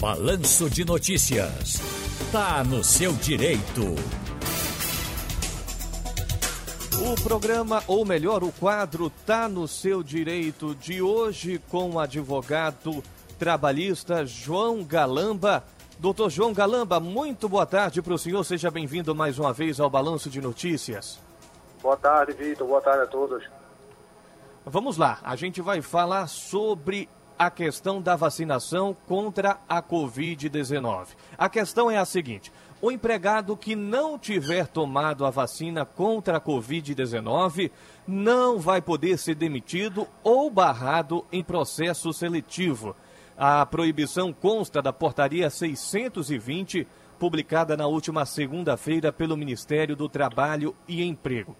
Balanço de Notícias. Tá no seu direito. O programa, ou melhor, o quadro Tá no seu direito de hoje com o advogado trabalhista João Galamba. Doutor João Galamba, muito boa tarde para o senhor. Seja bem-vindo mais uma vez ao Balanço de Notícias. Boa tarde, Vitor. Boa tarde a todos. Vamos lá, a gente vai falar sobre a questão da vacinação contra a Covid-19. A questão é a seguinte: o empregado que não tiver tomado a vacina contra a Covid-19 não vai poder ser demitido ou barrado em processo seletivo. A proibição consta da Portaria 620, publicada na última segunda-feira pelo Ministério do Trabalho e Emprego.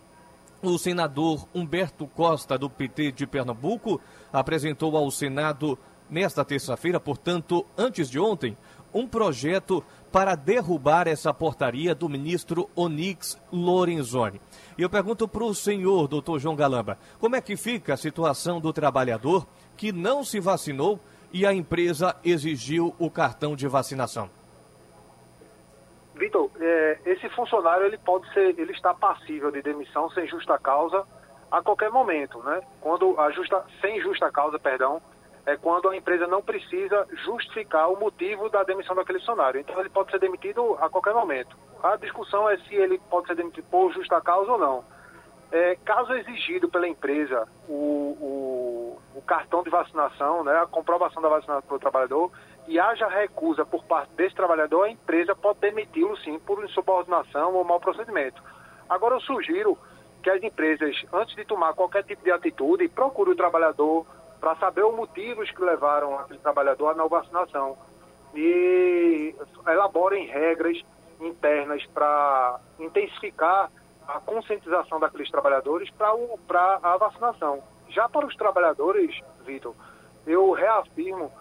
O senador Humberto Costa, do PT de Pernambuco, apresentou ao Senado nesta terça-feira, portanto, antes de ontem, um projeto para derrubar essa portaria do ministro Onix Lorenzoni. E eu pergunto para o senhor, doutor João Galamba, como é que fica a situação do trabalhador que não se vacinou e a empresa exigiu o cartão de vacinação? Vitor, é, esse funcionário ele pode ser, ele está passível de demissão sem justa causa a qualquer momento, né? Quando a justa, sem justa causa, perdão, é quando a empresa não precisa justificar o motivo da demissão daquele funcionário. Então ele pode ser demitido a qualquer momento. A discussão é se ele pode ser demitido por justa causa ou não. É, caso exigido pela empresa o, o, o, cartão de vacinação, né, a comprovação da vacinação pelo trabalhador, e haja recusa por parte desse trabalhador, a empresa pode demiti-lo sim por insubordinação ou mau procedimento. Agora eu sugiro que as empresas, antes de tomar qualquer tipo de atitude, procurem o trabalhador para saber os motivos que levaram aquele trabalhador à não vacinação e elaborem regras internas para intensificar a conscientização daqueles trabalhadores para a vacinação. Já para os trabalhadores, Vitor, eu reafirmo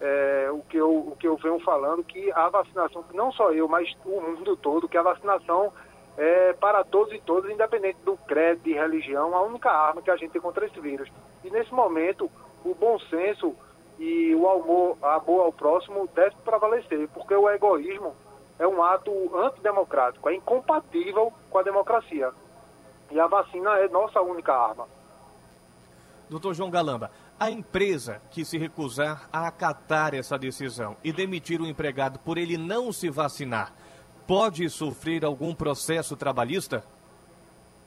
é, o, que eu, o que eu venho falando, que a vacinação, não só eu, mas o mundo todo, que a vacinação é para todos e todas, independente do credo, de religião, a única arma que a gente tem contra esse vírus. E nesse momento, o bom senso e o amor, amor ao próximo deve prevalecer, porque o egoísmo é um ato antidemocrático, é incompatível com a democracia. E a vacina é nossa única arma. Doutor João Galamba, a empresa que se recusar a acatar essa decisão e demitir o empregado por ele não se vacinar, pode sofrer algum processo trabalhista?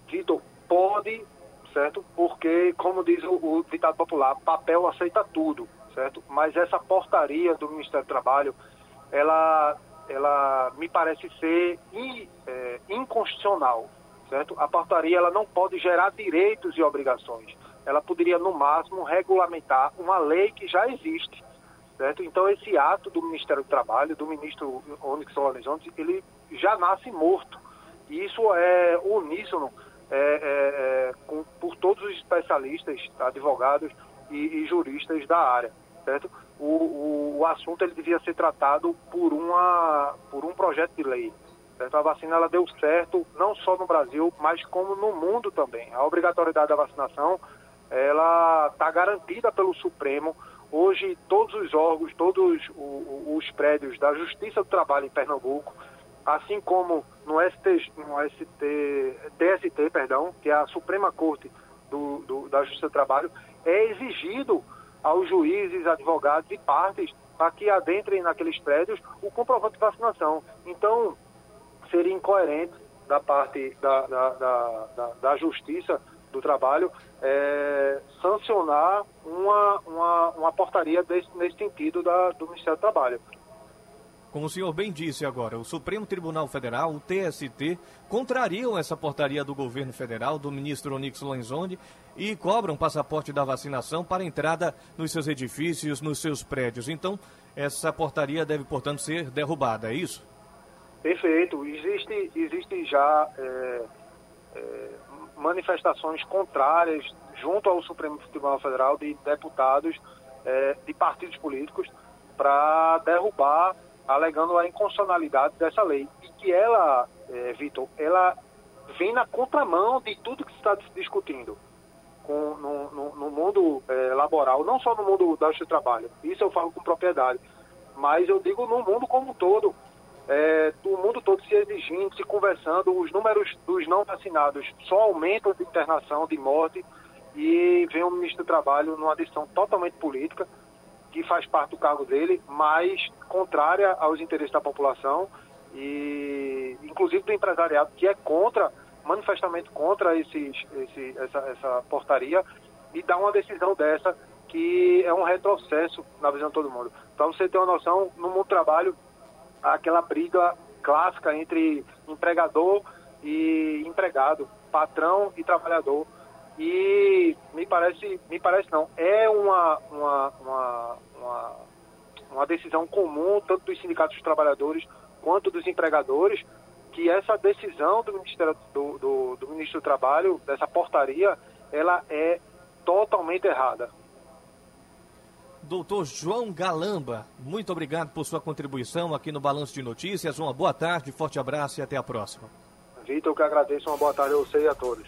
Vitor, pode, certo? Porque, como diz o, o ditado popular, papel aceita tudo, certo? Mas essa portaria do Ministério do Trabalho, ela ela me parece ser in, é, inconstitucional, certo? A portaria ela não pode gerar direitos e obrigações. Ela poderia, no máximo, regulamentar uma lei que já existe, certo? Então, esse ato do Ministério do Trabalho, do ministro Onyx Lorenzoni, ele já nasce morto. E isso é uníssono é, é, é, com, por todos os especialistas, advogados e, e juristas da área, certo? o, o, o, assunto ele devia ser tratado por, uma, por um projeto de lei. Certo? A vacina ela deu certo não só no Brasil, mas como no mundo também. A obrigatoriedade da vacinação ela está garantida pelo Supremo. Hoje, todos os órgãos, todos os, prédios da Justiça do Trabalho em Pernambuco, assim como no, ST, no ST, TST, perdão, que é a Suprema Corte do, do, da Justiça do Trabalho, é exigido aos juízes, advogados e partes para que adentrem naqueles prédios o comprovante de vacinação. Então, seria incoerente da parte da, da, da, da, da Justiça do Trabalho é, sancionar uma, uma, uma portaria desse, nesse sentido da, do Ministério do Trabalho. Como o senhor bem disse agora, o Supremo Tribunal Federal, o TST, contrariam essa portaria do governo federal, do ministro Onyx Lorenzoni, e cobram passaporte da vacinação para entrada nos seus edifícios, nos seus prédios. Então, essa portaria deve, portanto, ser derrubada, é isso? Perfeito. Existe, existe já é, manifestações contrárias junto ao Supremo Tribunal Federal de deputados é, de partidos políticos para derrubar alegando a inconstitucionalidade dessa lei. E que ela, é, Vitor, ela vem na contramão de tudo que se está discutindo com, no, no, no mundo é, laboral, não só no mundo do trabalho. Isso eu falo com propriedade. mas eu digo no mundo como um todo. É, o mundo todo se exigindo, se conversando, os números dos não vacinados só aumentam de internação, de morte, e vem o ministro do Trabalho numa decisão totalmente política, que faz parte do cargo dele, mas contrária aos interesses da população e inclusive do empresariado, que é contra, manifestamente contra esses, esse, essa, essa portaria, e dá uma decisão dessa que é um retrocesso na visão de todo mundo. Para você ter uma noção, no mundo do trabalho, aquela briga clássica entre empregador e empregado, patrão e trabalhador. E me parece, me parece não, é uma, uma, uma, uma, uma decisão comum, tanto dos sindicatos dos trabalhadores quanto dos empregadores, que essa decisão do, Ministério, do, do, do Ministro do Trabalho, dessa portaria, ela é totalmente errada. Doutor João Galamba, muito obrigado por sua contribuição aqui no Balanço de Notícias. Uma boa tarde, forte abraço e até a próxima. Vitor, que agradeço. Uma boa tarde a você e a todos.